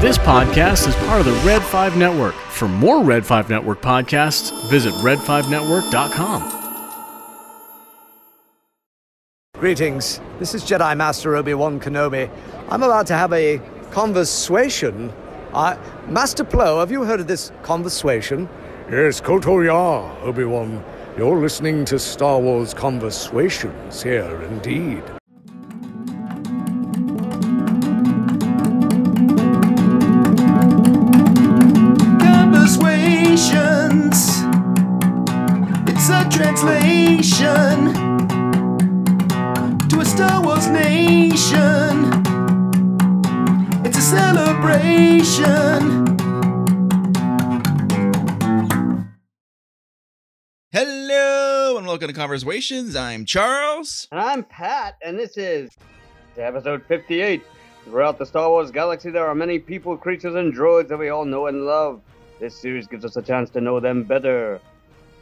This podcast is part of the Red 5 Network. For more Red 5 Network podcasts, visit red5network.com. Greetings. This is Jedi Master Obi Wan Kenobi. I'm about to have a conversation. Uh, Master Plo, have you heard of this conversation? Yes, Koto Ya, Obi Wan. You're listening to Star Wars Conversations here, indeed. Welcome to Conversations. I'm Charles. And I'm Pat, and this is episode 58. Throughout the Star Wars galaxy, there are many people, creatures, and droids that we all know and love. This series gives us a chance to know them better.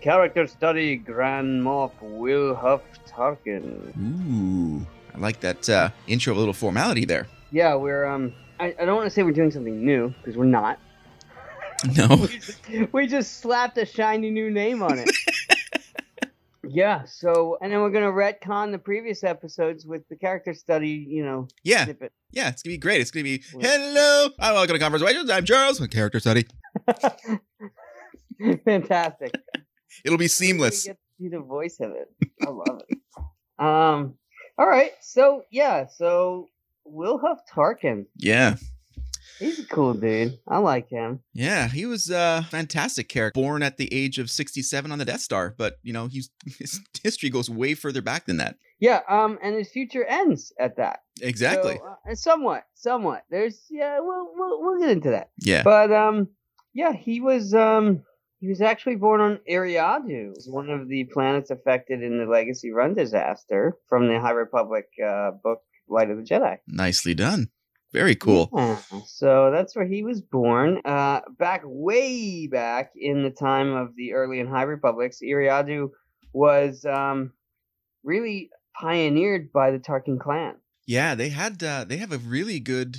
Character study Grand Moff Wilhuff Tarkin. Ooh, I like that uh, intro, a little formality there. Yeah, we're um. I, I don't want to say we're doing something new because we're not. No, We just, we just slapped a shiny new name on it. yeah. So, and then we're gonna retcon the previous episodes with the character study. You know, yeah, snippet. yeah, it's gonna be great. It's gonna be hello. I'm welcome to Conversations. I'm Charles. with character study. Fantastic. It'll be seamless. Get to see the voice of it. I love it. Um. All right. So yeah. So Wilhuff Tarkin. Yeah, He's a cool dude. I like him. yeah. He was a fantastic character, born at the age of 67 on the Death Star, but you know, he's his history goes way further back than that. Yeah. Um. And his future ends at that. Exactly. So, uh, and somewhat. Somewhat. There's. Yeah. We'll. We'll. We'll get into that. yeah. But um. Yeah. He was. Um. He was actually born on Eriadu, one of the planets affected in the Legacy Run disaster from the High Republic uh, book Light of the Jedi. Nicely done. Very cool. Yeah, So that's where he was born. Uh, back way back in the time of the early and High Republics, Eriadu was um, really pioneered by the Tarkin clan. Yeah, they had uh, they have a really good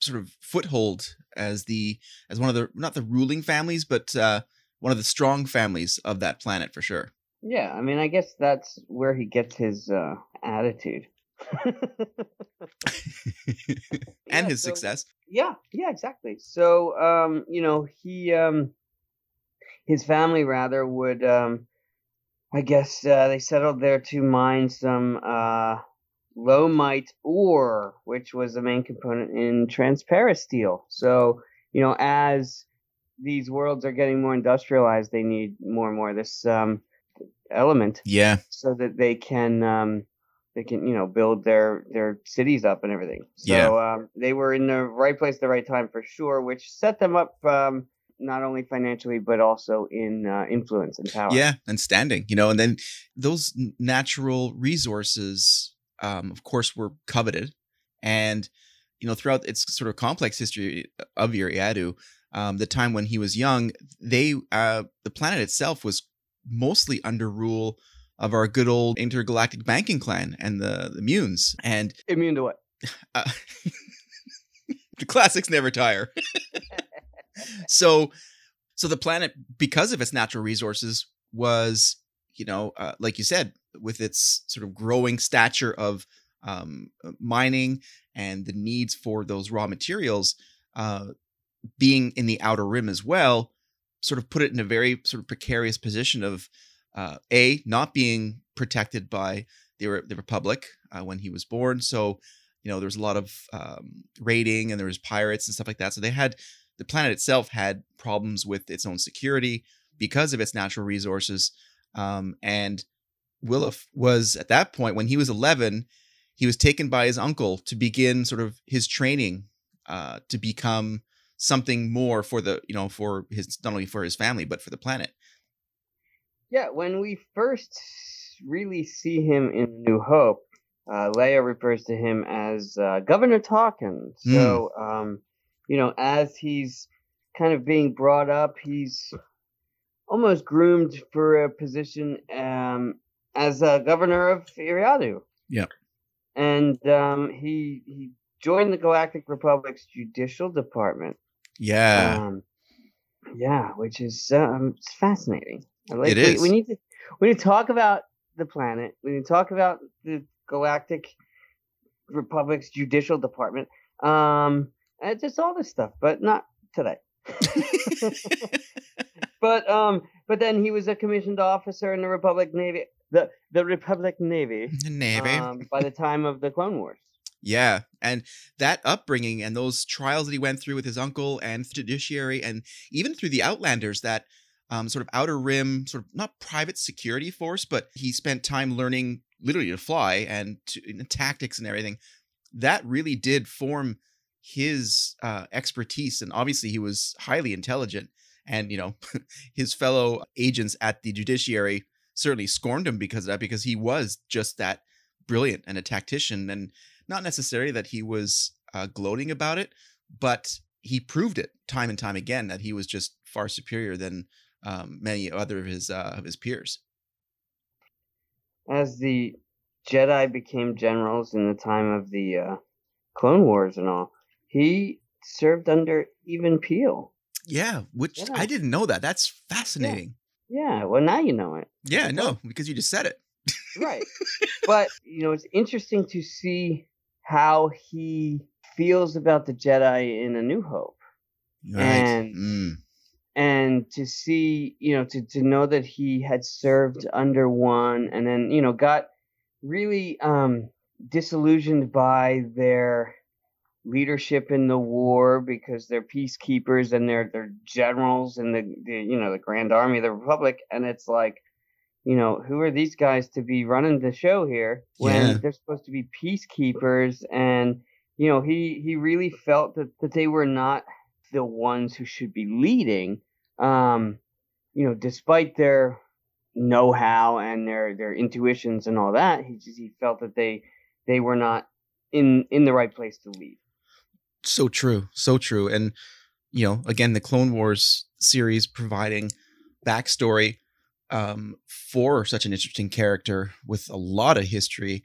sort of foothold as the as one of the not the ruling families, but uh, one of the strong families of that planet for sure. Yeah, I mean, I guess that's where he gets his uh, attitude. and Yeah, his so- success. Yeah, yeah, exactly. So, um, you know, he, um, his family rather would, um, I guess, uh, they settled there to mine some, uh, lomite ore, which was the main component in transparent steel. So, you know, as these worlds are getting more industrialized, they need more and more of this, um, element Yeah, so that they can um they can you know build their their cities up and everything. So Yeah. um they were in the right place at the right time for sure which set them up um not only financially but also in uh, influence and power. Yeah, and standing, you know, and then those natural resources, um, of course, were coveted, and you know, throughout its sort of complex history of Eriadu, um, the time when he was young, they uh, the planet itself was mostly under rule of our good old intergalactic banking clan and the the Muuns, and immune to what uh, the classics never tire. so, so the planet, because of its natural resources, was you know, uh, like you said, with its sort of growing stature of um, mining and the needs for those raw materials, uh, being in the outer rim as well, sort of put it in a very sort of precarious position of uh, a not being protected by the, the Republic uh, when he was born. So you know there was a lot of um, raiding and there was pirates and stuff like that. So they had the planet itself had problems with its own security because of its natural resources. Um, and Wilhuff was at that point when he was 11, he was taken by his uncle to begin sort of his training uh, to become something more for the you know for his not only for his family but for the planet. Yeah when we first really see him in new hope uh, leia refers to him as uh, governor Tarkin. so um, you know as he's kind of being brought up he's almost groomed for a position um, as a governor of Eriadu. Yep. And um, he he joined the Galactic Republic's Judicial Department. Yeah. Um, yeah, which is um, it's fascinating. Like, It we. We need to we need to talk about the planet. We need to talk about the Galactic Republic's Judicial Department. Um, and just all this stuff, but not today. but um, but then he was a commissioned officer in the Republic Navy, the the Republic Navy, Navy. um, by the time of the Clone Wars. Yeah, and that upbringing and those trials that he went through with his uncle and the judiciary, and even through the Outlanders, that um, sort of outer rim, sort of not private security force, but he spent time learning literally to fly and, to, and tactics and everything. That really did form his uh, expertise, and obviously he was highly intelligent. And you know, his fellow agents at the judiciary certainly scorned him because of that, because he was just that brilliant and a tactician and not necessarily that he was uh, gloating about it, but he proved it time and time again that he was just far superior than um, many other of his uh, of his peers. as the Jedi became generals in the time of the uh, Clone Wars and all, he served under Even Piell. Yeah, which Yeah. I didn't know that. That's fascinating. Yeah, well, now you know it. Yeah, no, because you just said it. Right. but, you know, it's interesting to see how he feels about the Jedi in A New Hope. Right. And- Mm. And to see you know to, to know that he had served under one and then you know got really um disillusioned by their leadership in the war because they're peacekeepers and they're they're generals in the, the you know the grand army of the republic and it's like you know who are these guys to be running the show here when Yeah. they're supposed to be peacekeepers and you know he he really felt that that they were not the ones who should be leading um you know despite their know-how and their their intuitions and all that he just he felt that they they were not in in the right place to lead So true, so true. And you know, again, the Clone Wars series providing backstory um, for such an interesting character with a lot of history,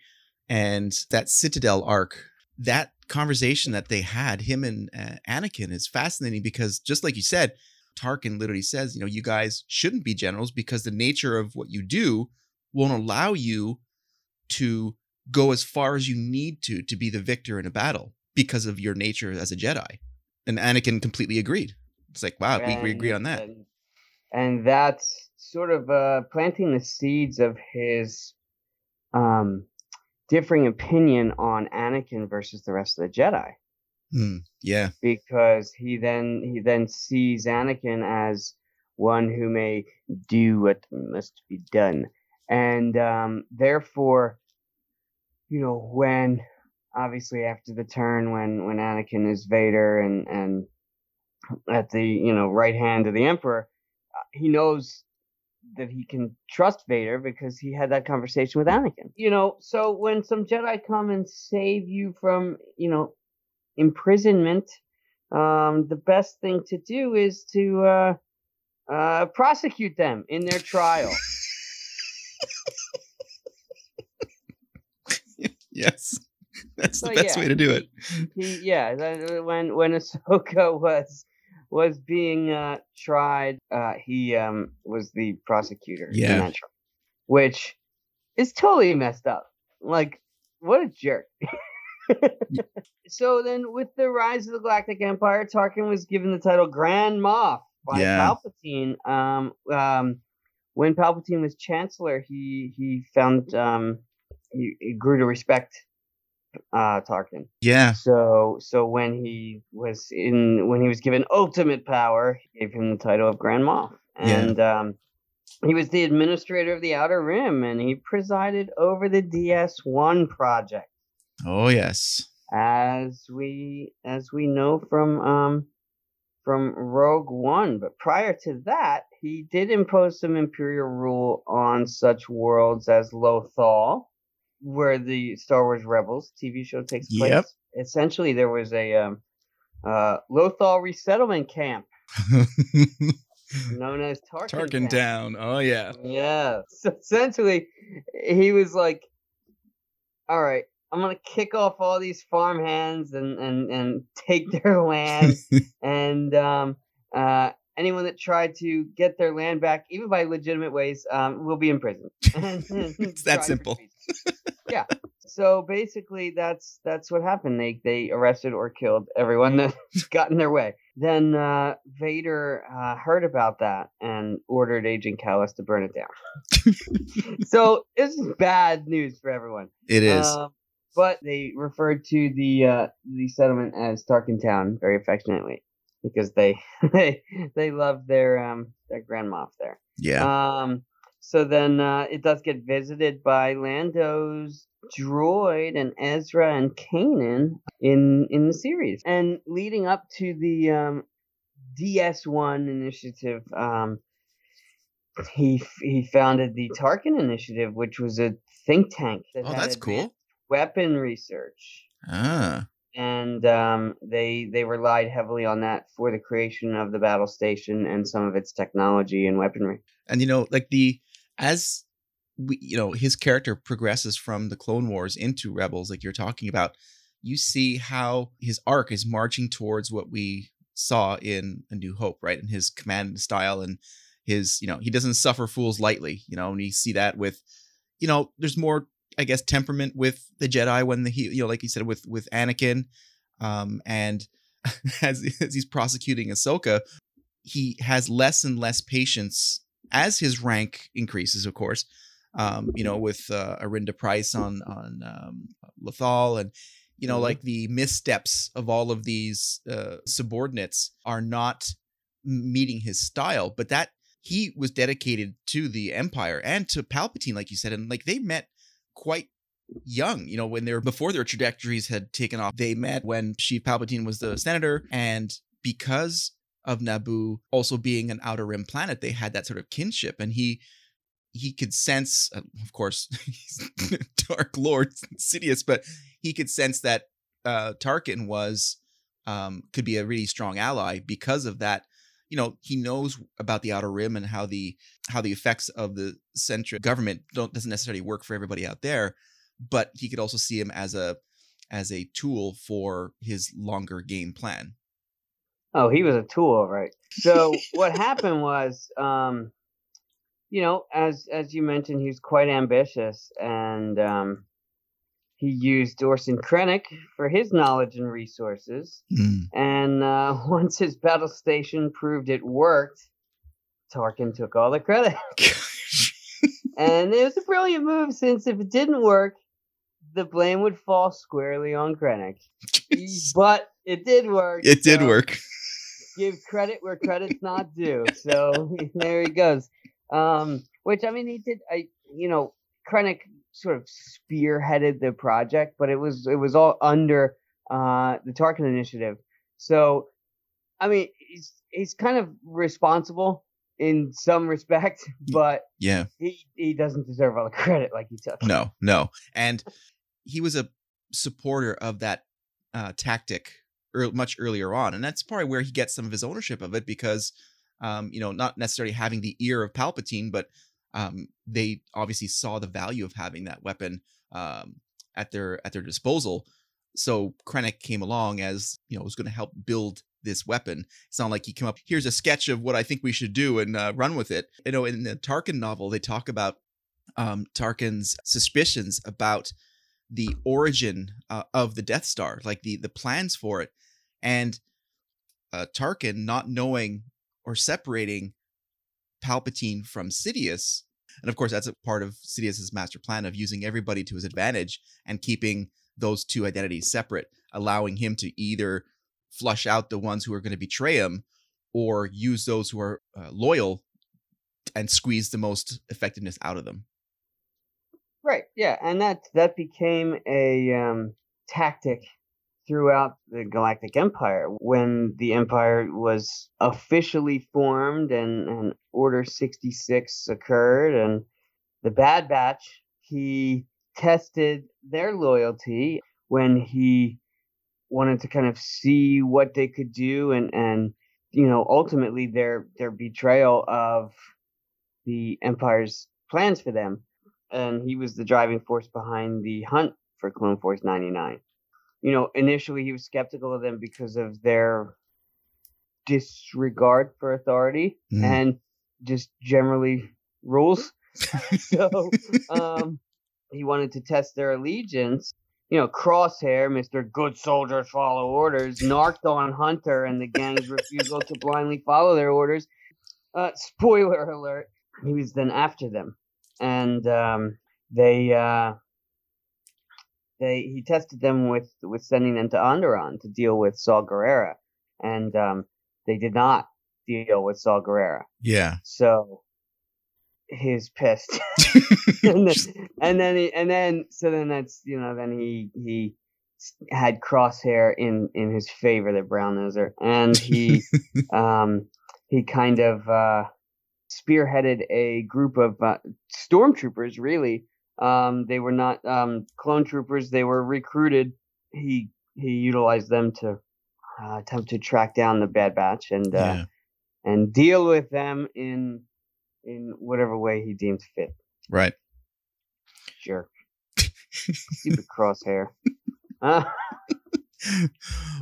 and that Citadel arc, that conversation that they had, him and uh, Anakin, is fascinating because just like you said, Tarkin literally says, you know, you guys shouldn't be generals because the nature of what you do won't allow you to go as far as you need to to be the victor in a battle because of your nature as a Jedi. And Anakin completely agreed. It's like, wow, we, we agree on that. And, and that's sort of uh, planting the seeds of his um, differing opinion on Anakin versus the rest of the Jedi, Hmm, yeah. because he then he then sees Anakin as one who may do what must be done, and um, therefore, you know, when obviously after the turn when when Anakin is Vader and and at the you know right hand of the Emperor, uh, he knows that he can trust Vader because he had that conversation with Anakin. You know, so when some Jedi come and save you from you know imprisonment, um, the best thing to do is to uh, uh, prosecute them in their trial. Yes. That's the best yeah, way to do it. he yeah that, when when Ahsoka was was being uh, tried, uh, he um, was the prosecutor. in Yeah. that trial, which is totally messed up. Like, what a jerk. so then, with the rise of the Galactic Empire, Tarkin was given the title Grand Moff by Yeah. Palpatine. Um, um, when Palpatine was Chancellor, he he found um, he, he grew to respect uh, Tarkin. Yeah. So so when he was in when he was given ultimate power, he gave him the title of Grand Moff. Yeah. And um he was the administrator of the Outer Rim and he presided over the DS1 project. Oh, yes. As we as we know from um from Rogue One. But prior to that, he did impose some imperial rule on such worlds as Lothal, where the Star Wars Rebels TV show takes place. Yep. Essentially, there was a um, uh, Lothal resettlement camp known as Tarkin. Tarkin Camp. down. Oh, yeah. Yeah. So essentially, he was like, "All right, I'm gonna kick off all these farmhands and and and take their land, and um, uh, anyone that tried to get their land back, even by legitimate ways, um, will be in prison. it's that simple. yeah. So basically, that's that's what happened. They they arrested or killed everyone that got in their way. Then uh, Vader uh, heard about that and ordered Agent Kallus to burn it down. so this is bad news for everyone. It is. Uh, but they referred to the uh, the settlement as Tarkin Town very affectionately because they they they love their um their Grand Moff there. Yeah. Um. So then uh, it does get visited by Lando's droid and Ezra and Kanan in in the series, and leading up to the um, DS1 initiative. Um, he he founded the Tarkin Initiative, which was a think tank. That oh, had that's cool. Weapon research Ah. And um, they they relied heavily on that for the creation of the battle station and some of its technology and weaponry. and you know like the as we you know his character progresses from the clone wars into rebels like you're talking about you see how his arc is marching towards what we saw in a new hope right and his command style and his you know he doesn't suffer fools lightly you know and you see that with you know there's more i guess temperament with the jedi when the he you know like you said with with anakin um and as, as he's prosecuting ahsoka he has less and less patience as his rank increases, of course. Um, you know, with uh, Arihnda Pryce on on um, Lothal, and you know, Mhm. like the missteps of all of these uh, subordinates are not meeting his style. But that he was dedicated to the Empire and to Palpatine, like you said, and like they met quite young. You know, when they were before their trajectories had taken off, they met when Sheev Palpatine was the senator, and because of Naboo also being an outer rim planet, they had that sort of kinship, and he he could sense, uh, of course, Dark Lord Sidious, but he could sense that uh, Tarkin was um, could be a really strong ally because of that. You know, he knows about the outer rim and how the how the effects of the central government don't doesn't necessarily work for everybody out there, but he could also see him as a as a tool for his longer game plan. Oh, he was a tool, right? So what happened was, um, you know, as as you mentioned, he's quite ambitious, and um, he used Orson Krennic for his knowledge and resources. And uh, once his battle station proved it worked, Tarkin took all the credit. and it was a brilliant move since if it didn't work, the blame would fall squarely on Krennic. But it did work. it did so work. Give credit where credit's not due. So there he goes. Um, which I mean, he did. I you know, Krennic sort of spearheaded the project, but it was it was all under uh, the Tarkin Initiative. So, I mean, he's he's kind of responsible in some respect, but Yeah. he he doesn't deserve all the credit like he took. No, no. And he was a supporter of that uh, tactic much earlier on. And that's probably where he gets some of his ownership of it because, um, you know, not necessarily having the ear of Palpatine, but um, they obviously saw the value of having that weapon um, at their at their disposal. So Krennic came along as you know was going to help build this weapon. It's not like he came up. Here's a sketch of what I think we should do and uh, run with it. You know, in the Tarkin novel, they talk about um, Tarkin's suspicions about the origin uh, of the Death Star, like the the plans for it, and uh, Tarkin not knowing or separating Palpatine from Sidious, and of course that's a part of Sidious's master plan of using everybody to his advantage and keeping those two identities separate, allowing him to either flush out the ones who are going to betray him or use those who are uh, loyal and squeeze the most effectiveness out of them. Right. Yeah, and that that became a um, tactic throughout the Galactic Empire when the Empire was officially formed and and Order sixty six occurred and the Bad Batch he tested their loyalty when he wanted to kind of see what they could do and and you know ultimately their their betrayal of the Empire's plans for them and he was the driving force behind the hunt for Clone Force 99. You know, initially he was skeptical of them because of their disregard for authority Mm. and just generally rules. so um, he wanted to test their allegiance. You know, Crosshair, Mr. Good Soldiers Follow Orders, narked on Hunter and the gang's refusal to blindly follow their orders. Uh, spoiler alert, he was then after them. And um, they uh, they he tested them with with sending them to Onderon to deal with Saw Gerrera. And um, they did not deal with Saw Gerrera. Yeah. So he's pissed. and, then, and then he, and then so then that's you know then he he had crosshair in in his favor the brown noser and he um he kind of uh spearheaded a group of uh, stormtroopers really um they were not um clone troopers they were recruited he he utilized them to uh, attempt to track down the bad batch and uh yeah. and deal with them in in whatever way he deems fit. Right. Jerk. Stupid crosshair. Uh,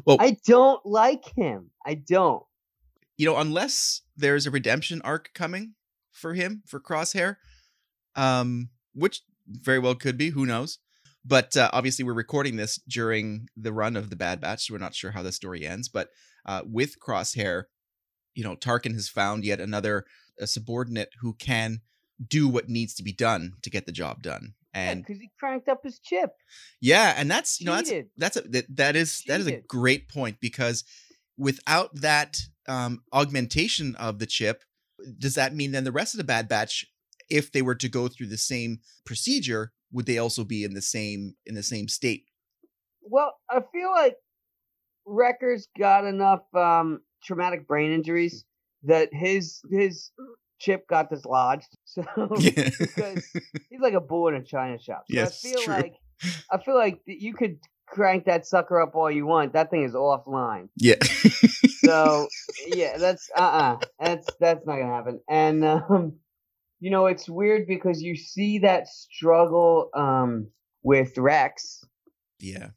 Well, I don't like him. I don't. you know, unless there's a redemption arc coming for him for Crosshair, um, which very well could be, who knows? But uh, obviously, we're recording this during the run of the Bad Batch, so we're not sure how the story ends. But uh, with Crosshair, you know, Tarkin has found yet another a subordinate who can do what needs to be done to get the job done. And because he cranked up his chip. yeah, and that's you know that's Cheated. that's a, that that is that is a great point because without that um, augmentation of the chip, does that mean then the rest of the Bad Batch, if they were to go through the same procedure, would they also be in the same in the same state? Well, I feel like Wrecker's got enough um, traumatic brain injuries that his his chip got dislodged. So Yeah. because he's like a bull in a china shop. So Yes, I feel true. like I feel like you could crank that sucker up all you want. That thing is offline. yeah. So yeah, that's uh uh that's that's not gonna happen. And um, you know, it's weird because you see that struggle um with Rex, yeah.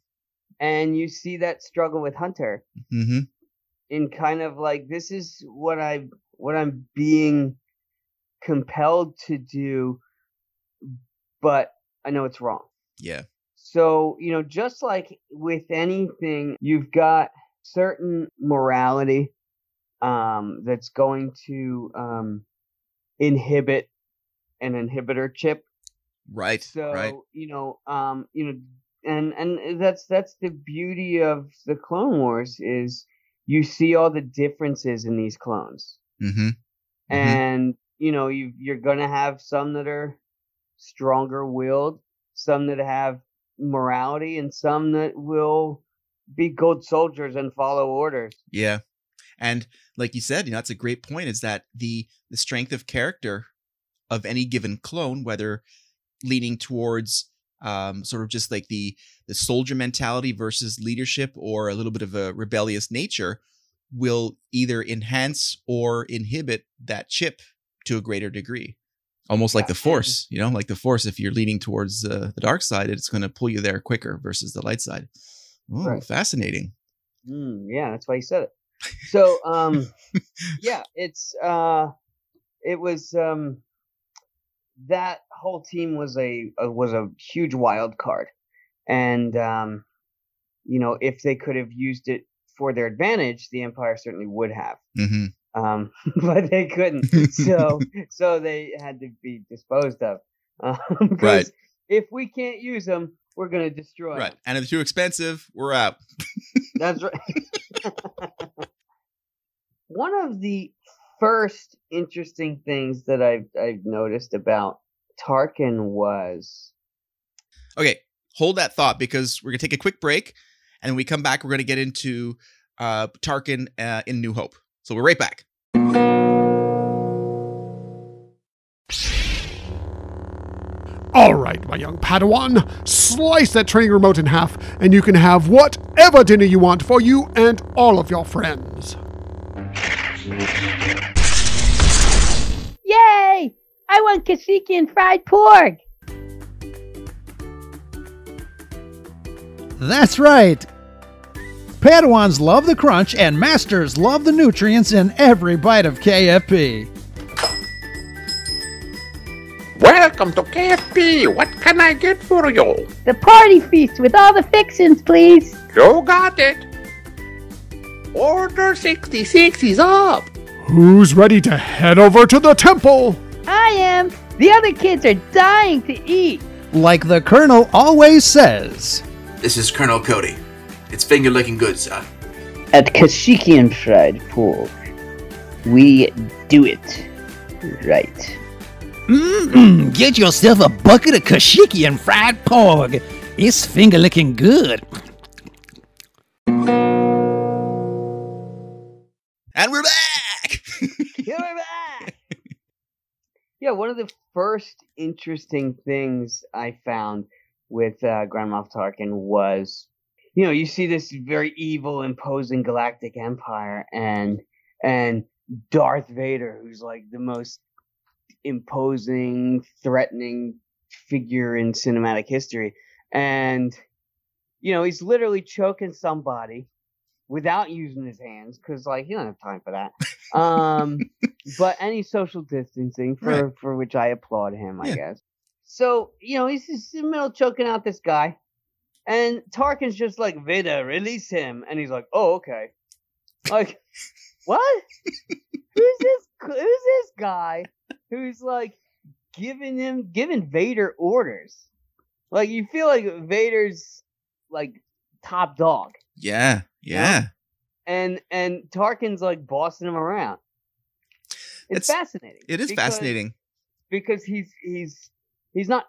and you see that struggle with Hunter Mm-hmm. in kind of like this is what I what I'm being compelled to do, but I know it's wrong. Yeah. So, you know, just like with anything, you've got certain morality um, that's going to um, inhibit an inhibitor chip. Right. So, right. you know, um, you know, and and that's that's the beauty of the Clone Wars is you see all the differences in these clones Mm-hmm. Mhm. and you know you you're gonna have some that are stronger willed some that have morality and some that will be good soldiers and follow orders Yeah. And like you said, you know, that's a great point is that the the strength of character of any given clone, whether leaning towards um, sort of just like the the soldier mentality versus leadership or a little bit of a rebellious nature, will either enhance or inhibit that chip to a greater degree. Almost like the force, you know, like the force. If you're leaning towards uh, the dark side, it's going to pull you there quicker versus the light side. Oh, Right. fascinating. mm, yeah that's why he said it so um yeah it's uh it was um that whole team was a, a was a huge wild card and um you know if they could have used it for their advantage the empire certainly would have hmm um, but they couldn't. So so they had to be disposed of. Um, Right. If we can't use them, we're gonna destroy. Right. And if too expensive, we're out. That's right. One of the first interesting things that I've I've noticed about Tarkin was Okay, hold that thought because we're gonna take a quick break, and when we come back, we're gonna get into uh, Tarkin uh, in New Hope. So we're right back. All right, my young Padawan, slice that training remote in half, and you can have whatever dinner you want for you and all of your friends. I want Kashyyyk and fried pork. That's right. Padawans love the crunch, and masters love the nutrients in every bite of KFP. Welcome to KFP. What can I get for you? The party feast with all the fixins, please. You got it. Order 66 is up. Who's ready to head over to the temple? I am. The other kids are dying to eat. Like the Colonel always says. This is Colonel Cody. It's finger looking good, son. At Kashikian Fried Pork, we do it right. Mmm, get yourself a bucket of Kashyyyk and fried pork. It's finger looking good. And we're back. Here we're back. Yeah, one of the first interesting things I found with uh, Grand Moff Tarkin was, you know, you see this very evil, imposing galactic empire, and and Darth Vader, who's like the most imposing, threatening figure in cinematic history, and you know, he's literally choking somebody without using his hands because like he don't have time for that. Um but any social distancing for Right. for which i applaud him i guess. So you know he's just in the middle choking out this guy and tarkin's just like vader release him. And he's like oh okay. Like what? Who's this who's this guy who's like giving him giving vader orders? Like you feel like vader's like top dog. Yeah, yeah. and and Tarkin's like bossing him around. It's, It's- fascinating. It is because- fascinating. because he's he's he's not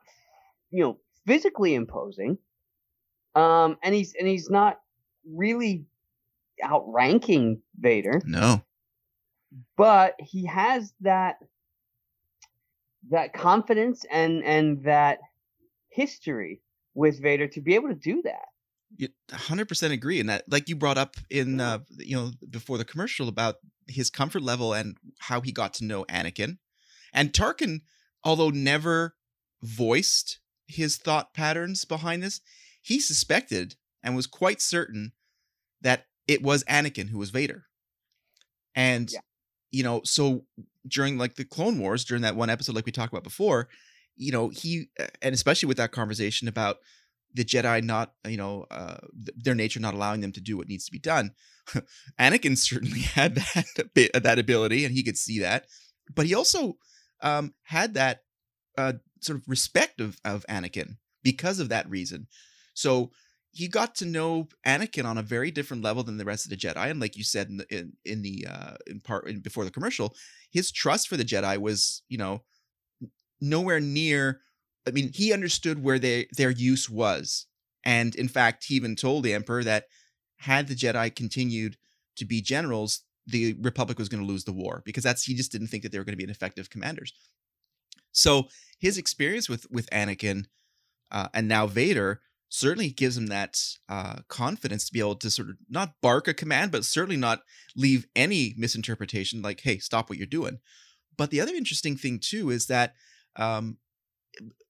you know physically imposing, um, and he's and he's not really outranking Vader, No. but he has that that confidence and and that history with Vader to be able to do that. You 100% agree and that like you brought up in uh you know before the commercial about his comfort level and how he got to know Anakin and Tarkin although never voiced his thought patterns behind this he suspected and was quite certain that it was Anakin who was Vader and Yeah. you know so during like the clone wars during that one episode like we talked about before you know he and especially with that conversation about the Jedi not, you know, uh, th- their nature not allowing them to do what needs to be done. Anakin certainly had that abi- that ability, and he could see that. But he also um, had that uh, sort of respect of of Anakin because of that reason. So he got to know Anakin on a very different level than the rest of the Jedi. And like you said in the in, in the uh, in part in, before the commercial, his trust for the Jedi was, you know, nowhere near I mean, he understood where they, their use was. And in fact, he even told the Emperor that had the Jedi continued to be generals, the Republic was going to lose the war because that's he just didn't think that they were going to be effective commanders. So his experience with with Anakin uh, and now Vader certainly gives him that uh, confidence to be able to sort of not bark a command, but certainly not leave any misinterpretation like, "Hey, stop what you're doing." But the other interesting thing too is that um,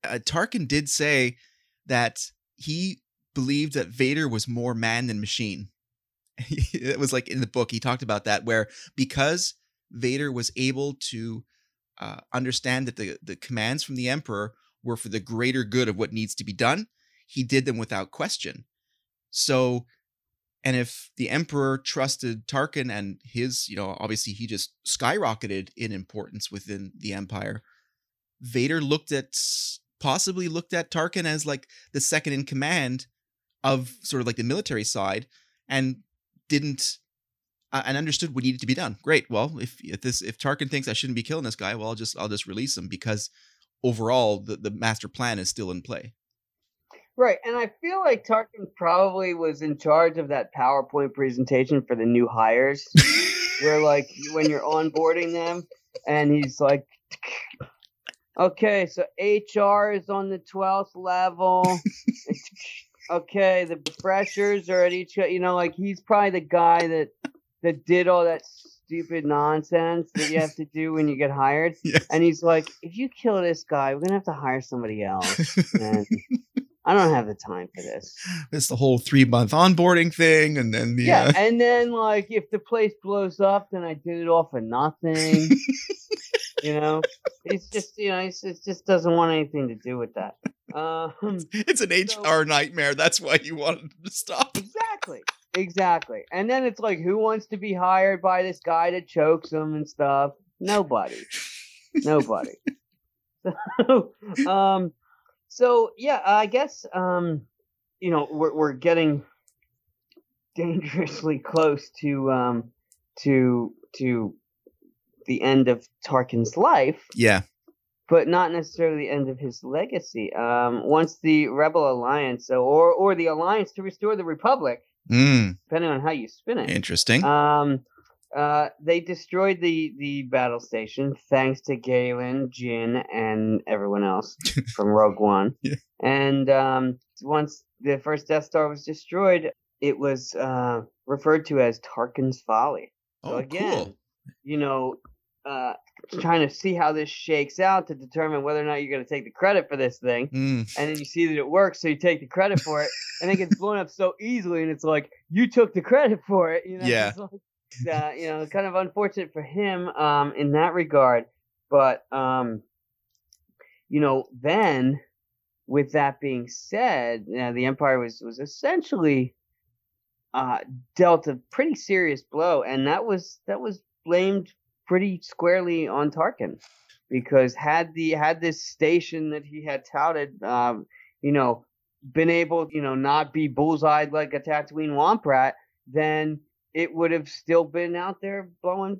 uh, Tarkin did say that he believed that Vader was more man than machine. it was like in the book he talked about that where because Vader was able to uh, understand that the the commands from the Emperor were for the greater good of what needs to be done, he did them without question. So, and if the Emperor trusted Tarkin and his, you know, obviously he just skyrocketed in importance within the Empire. Vader looked at possibly looked at Tarkin as like the second in command of sort of like the military side and didn't uh, and understood what needed to be done. Great. Well, if if this if Tarkin thinks I shouldn't be killing this guy, well, I'll just I'll just release him because overall the the master plan is still in play. Right, and I feel like Tarkin probably was in charge of that PowerPoint presentation for the new hires, where like when you're onboarding them, and he's like, "Okay, so HR is on the twelfth level. okay, the freshers are at each. You know, like he's probably the guy that that did all that stupid nonsense that you have to do when you get hired. Yes. And he's like, if you kill this guy, we're gonna have to hire somebody else. And I don't have the time for this. It's the whole three month onboarding thing, and then the Yeah, uh, and then like if the place blows up, then I did it all for nothing. you know, it's just you know, it's, it just doesn't want anything to do with that. Um, it's an HR nightmare. That's why you wanted to stop. exactly, exactly. And then it's like, who wants to be hired by this guy that chokes them and stuff? Nobody, nobody. So, um, so yeah, I guess um, you know we're we're getting dangerously close to um to to the end of Tarkin's life, Yeah. but not necessarily the end of his legacy. Um, once the Rebel Alliance, or or the Alliance to restore the Republic, Mm, depending on how you spin it. interesting. Um, uh, they destroyed the the battle station thanks to Galen, Jin, and everyone else from Rogue One. Yeah. And um, once the first Death Star was destroyed, it was uh, referred to as Tarkin's Folly. So oh, again, cool. you know, uh, trying to see how this shakes out to determine whether or not you're going to take the credit for this thing. Mm, And then you see that it works, so you take the credit for it, and it gets blown up so easily, and it's like you took the credit for it. You know, Yeah. It's like, uh, you know, kind of unfortunate for him um, in that regard. But um, you know, then with that being said, you know, the Empire was was essentially uh, dealt a pretty serious blow, and that was that was blamed pretty squarely on Tarkin because had the had this station that he had touted, um, you know, been able, you know, not be bullseyed like a Tatooine Womp Rat, then it would have still been out there blowing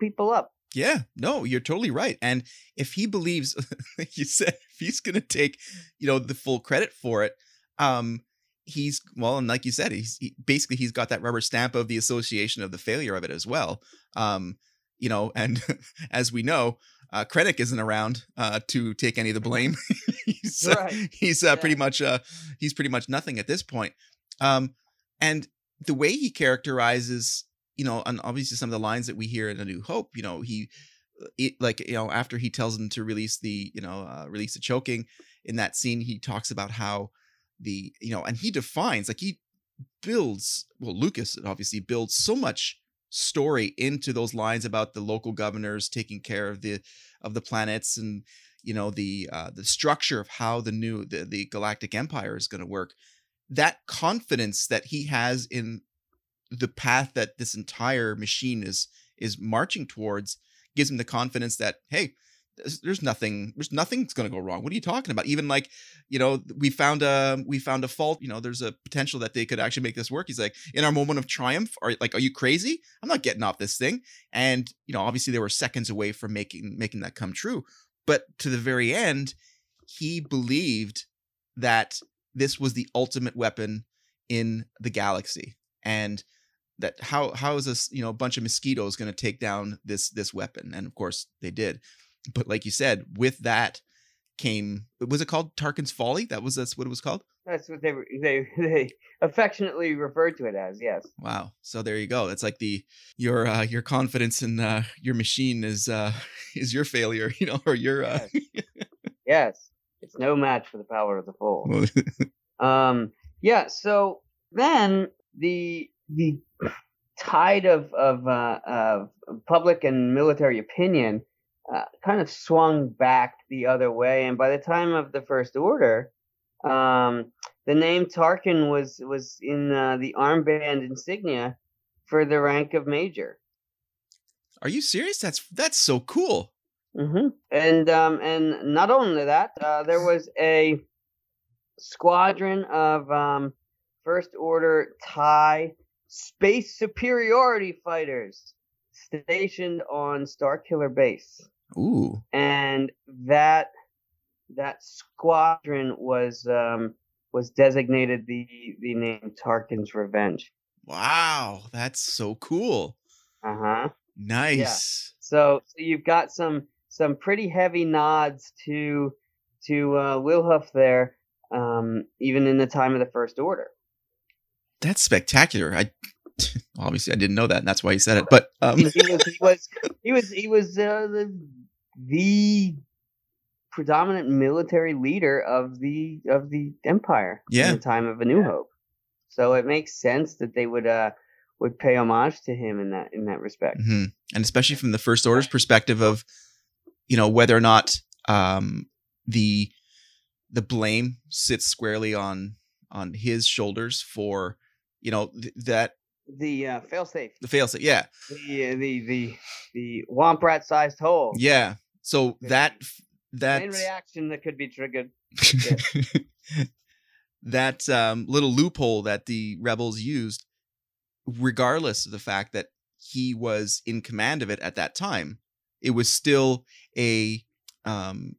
people up. Yeah, no, you're totally right. And if he believes, like you said, if he's going to take, you know, the full credit for it, um, he's well, and like you said, he's he, basically he's got that rubber stamp of the association of the failure of it as well. Um, you know, and as we know, uh, Krennic isn't around uh, to take any of the blame. he's uh, he's uh, pretty much uh, he's pretty much nothing at this point. Um, and the way he characterizes, you know, and obviously some of the lines that we hear in A New Hope, you know, he it, like you know after he tells them to release the you know uh, release the choking in that scene he talks about how the you know and he defines like he builds well lucas obviously builds so much story into those lines about the local governors taking care of the of the planets and you know the uh the structure of how the new the, the galactic empire is going to work. That confidence that he has in the path that this entire machine is is marching towards gives him the confidence that hey there's, nothing there's nothing's going to go wrong. What are you talking about? Even like you know we found a we found a fault you know there's a potential that they could actually make this work. He's like in our moment of triumph are like are you crazy? I'm not getting off this thing. And you know obviously they were seconds away from making making that come true. But to the very end he believed that this was the ultimate weapon in the galaxy and that how how is this you know a bunch of mosquitoes going to take down this this weapon? And of course they did but like you said with that came was it called tarkin's folly that was that's what it was called That's what they were- they they affectionately referred to it as. Yes. wow so there you go it's like the your uh your confidence in uh your machine is uh is your failure you know or your uh Yes. It's no match for the power of the full. Um, yeah. So then the the tide of of, uh, of public and military opinion uh, kind of swung back the other way, and by the time of the First Order, um, the name Tarkin was was in uh, the armband insignia for the rank of major. are you serious? That's that's so cool. Hmm And um, and not only that, uh, there was a squadron of um, First Order TIE space superiority fighters stationed on Starkiller Base, ooh and that that squadron was um, was designated the the name Tarkin's Revenge. wow that's so cool Uh huh. nice So, so you've got some some pretty heavy nods to to uh, Wilhuff there, um, even in the time of the First Order. that's spectacular i obviously i didn't know that and that's why he said it but um he was he was he was he was uh, the, the predominant military leader of the of the empire Yeah. in the time of A New Hope. So it makes sense that they would uh would pay homage to him in that in that respect. hmm And especially from the First Order's perspective of, you know, whether or not um, the the blame sits squarely on on his shoulders for, you know, th- that The uh, failsafe, the failsafe. Yeah, the uh, the the the womp rat sized hole. yeah. So that that Main reaction that could be triggered. that um, little loophole that the rebels used, regardless of the fact that he was in command of it at that time, it was still a um,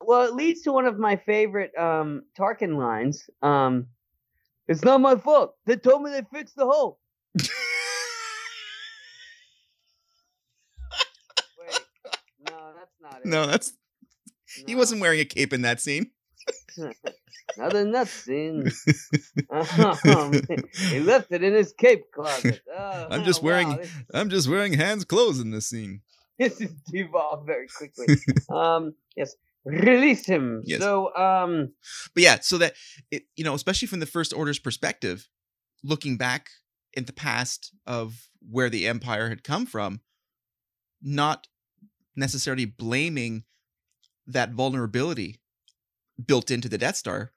Well, it leads to one of my favorite um, Tarkin lines. Um, it's not my fault. They told me they fixed the hole. Wait, no, that's not it. no, that's he wasn't wearing a cape in that scene. Another nuts scene. Um, he left it in his cape closet. Oh, I'm just wow, wearing this, I'm just wearing Han's clothes in this scene. this is devolved very quickly. um, yes, release him. Yes. So, um, But yeah, so that it, you know, especially from the First Order's perspective, looking back in the past of where the Empire had come from, not necessarily blaming that vulnerability built into the Death Star,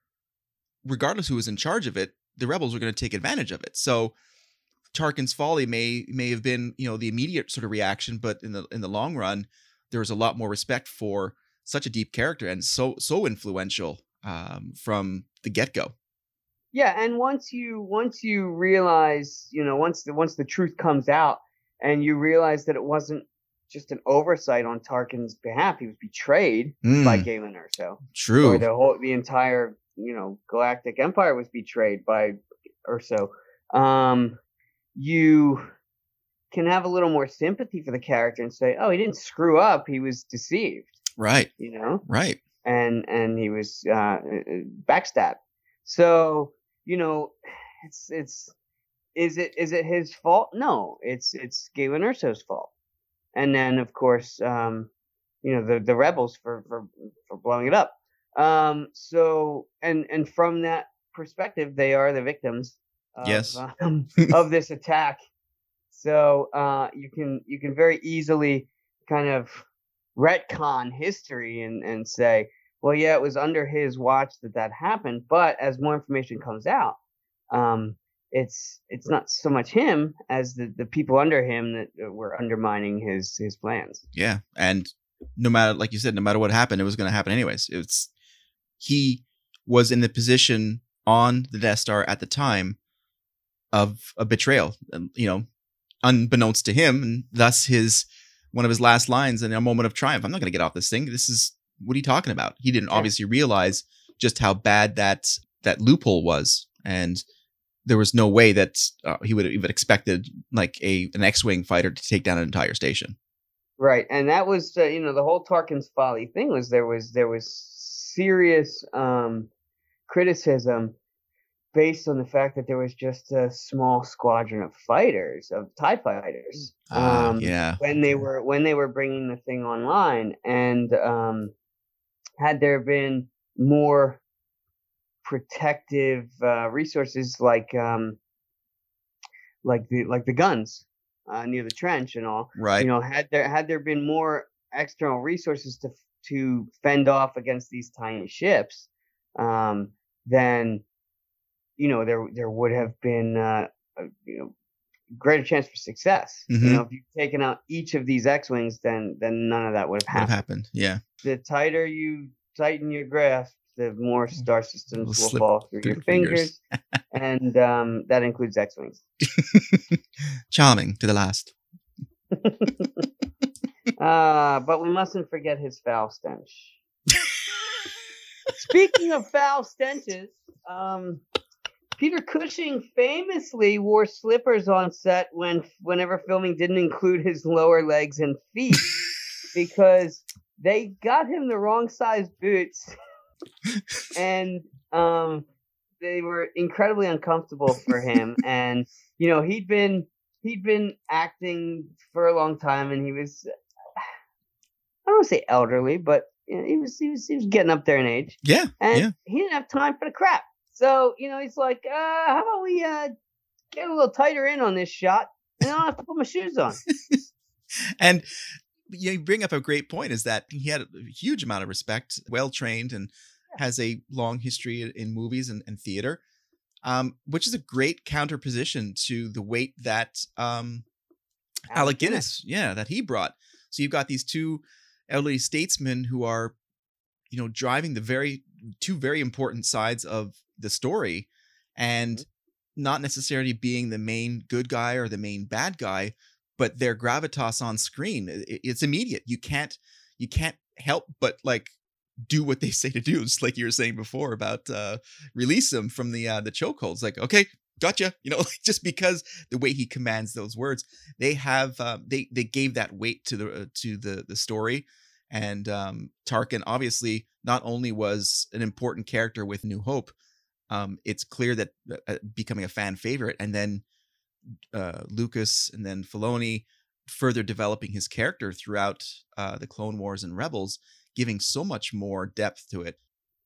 regardless who was in charge of it, the rebels were going to take advantage of it. So Tarkin's folly may may have been, you know, the immediate sort of reaction, but in the in the long run, there was a lot more respect for such a deep character and so so influential um, from the get go. Yeah, and once you once you realize, you know, once the once the truth comes out, and you realize that it wasn't just an oversight on Tarkin's behalf, he was betrayed by Mm. Galen Erso. True. Or the whole the entire you know Galactic Empire was betrayed by Erso. Um, you can have a little more sympathy for the character and say, oh, he didn't screw up; he was deceived. Right. You know Right. and and he was uh, uh, backstabbed. So you know, it's it's is it is it his fault? No, it's it's Galen Erso's fault. And then of course, um, you know, the the rebels for for for blowing it up. Um, so and and from that perspective, they are the victims. Of, Yes. um, of this attack. So uh, you can you can very easily kind of retcon history and, and say, well, yeah, it was under his watch that that happened. But as more information comes out, um, it's it's not so much him as the, the people under him that uh, were undermining his his plans. Yeah. And no matter, like you said, no matter what happened, it was going to happen anyways. It's he was in the position on the Death Star at the time of a betrayal, and, you know, unbeknownst to him, and thus his one of his last lines in a moment of triumph. I'm not going to get off this thing. This is what are you talking about? He didn't obviously realize just how bad that that loophole was, and there was no way that uh, he would have even expected like a an X-wing fighter to take down an entire station. Right, and that was uh, you know the whole Tarkin's folly thing was there was there was serious um, criticism based on the fact that there was just a small squadron of fighters of TIE fighters. Ah, um, yeah. when they were when they were bringing the thing online, and um, had there been more protective uh, resources like um, like the like the guns uh, near the trench and all, Right. You know, had there had there been more external resources to to fend off against these tiny ships, um, then you know there there would have been uh, a, you know greater chance for success. You Mhm. know, if you've taken out each of these X-wings, then then none of that would have happened. happened? Yeah. The tighter you tighten your grasp, the more star systems Will will fall through through your fingers. fingers, and um, that includes X-wings. Charming to the last. Uh, but we mustn't forget his foul stench. Speaking of foul stenches, um, Peter Cushing famously wore slippers on set when whenever filming didn't include his lower legs and feet because they got him the wrong size boots and um they were incredibly uncomfortable for him and you know he'd been he'd been acting for a long time and he was I don't want to say elderly, but you know, he was he was he was getting up there in age, Yeah. and yeah. he didn't have time for the crap. So you know, he's like, uh, how about we uh get a little tighter in on this shot, and I don't have to put my shoes on. And you bring up a great point is that he had a huge amount of respect, well trained, and has a long history in- movies and, and theater, um, which is a great counterposition to the weight that um, Alec Guinness, yeah, that he brought. So you've got these two elderly statesmen who are, you know, driving the very two very important sides of the story, and not necessarily being the main good guy or the main bad guy, but their gravitas on screen, it's immediate. You can't you can't help but like do what they say to do. Just like you were saying before about uh release them from the uh the chokeholds. Like, okay, gotcha. You know, like just because the way he commands those words, they have uh, they they gave that weight to the uh, to the the story. And um Tarkin obviously not only was an important character with New Hope, um, it's clear that uh, uh, becoming a fan favorite, and then uh, Lucas and then Filoni further developing his character throughout uh, the Clone Wars and Rebels, giving so much more depth to it.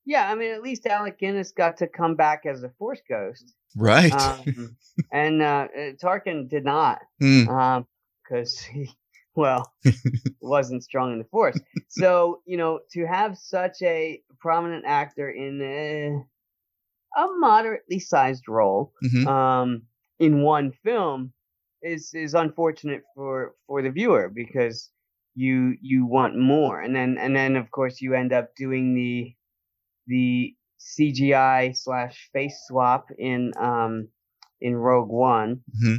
Yeah, I mean, at least Alec Guinness got to come back as a Force ghost, Right. Um, and uh, uh, Tarkin did not, because he, well, wasn't strong in the Force. So you know, to have such a prominent actor in a, a moderately sized role, Mhm. um, in one film is is unfortunate for for the viewer because you you want more and then and then of course you end up doing the the CGI slash face swap in um in Rogue One Mhm.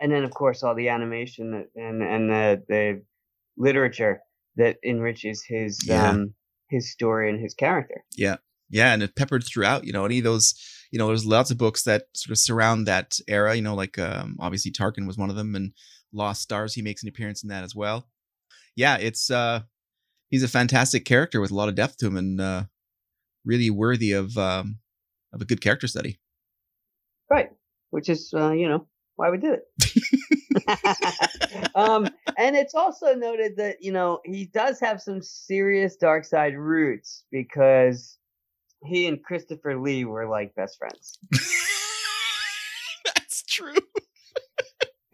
and then of course all the animation that- and and the the literature that enriches his Yeah. um his story and his character. Yeah. Yeah. And it peppered throughout, you know, any of those, you know, there's lots of books that sort of surround that era, you know, like um, obviously Tarkin was one of them and Lost Stars, he makes an appearance in that as well. Yeah. It's, uh, he's a fantastic character with a lot of depth to him and uh, really worthy of, um, of a good character study. Right. Which is, uh, you know, why we did it. um, and it's also noted that, you know, he does have some serious dark side roots because he and Christopher Lee were like best friends. That's true.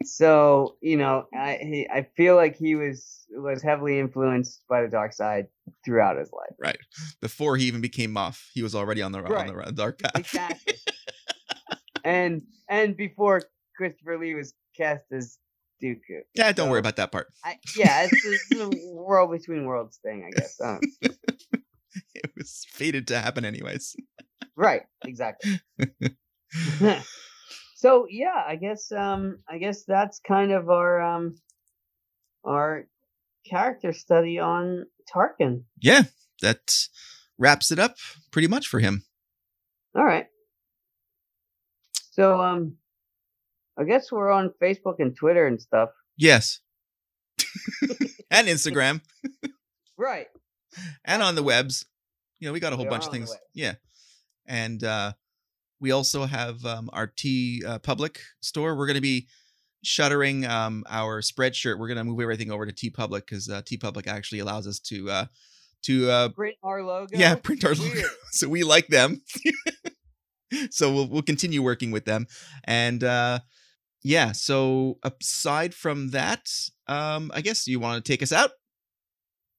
So, you know, I he, I feel like he was was heavily influenced by the dark side throughout his life. Right. Before he even became Moff, he was already on the, on the dark path. Exactly. and and before Christopher Lee was cast as Dooku. Yeah, don't worry about that part. I, yeah, it's, it's a world between worlds thing, I guess. Um, It was fated to happen anyways. right, exactly. so yeah, I guess um I guess that's kind of our um our character study on Tarkin. Yeah, that wraps it up pretty much for him. All right. So um I guess we're on Facebook and Twitter and stuff. Yes. and Instagram Right. and on the webs. You know, we got a whole bunch of things. Yeah. And uh we also have um our T uh, public store. We're going to be shuttering um our spreadshirt. We're going to move everything over to TeePublic cuz uh, TeePublic actually allows us to uh to uh Print our logo. yeah, print our logo. So we like them. so we'll we'll continue working with them. And uh yeah, so aside from that, um I guess you want to take us out?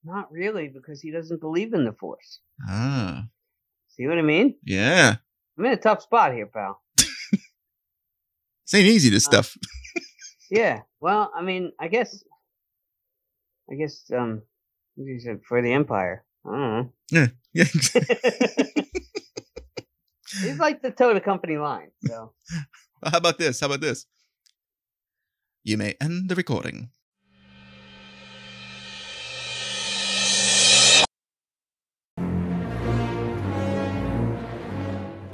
Not really, because he doesn't believe in the Force. Ah. See what I mean? Yeah. I'm in a tough spot here, pal. This ain't easy this stuff. Yeah. Well, I mean, I guess, I guess, um, for the Empire. I don't know. yeah. Yeah. He's like the toe the company line. So How about this? How about this? You may end the recording.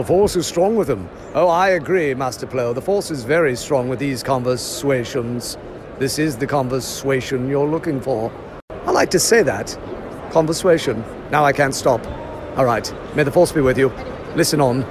The Force is strong with them. Oh, I agree, Master Plo. The Force is very strong with these conversations. This is the conversation you're looking for. I like to say that. Conversation. Now I can't stop. All right. May the Force be with you. Listen on.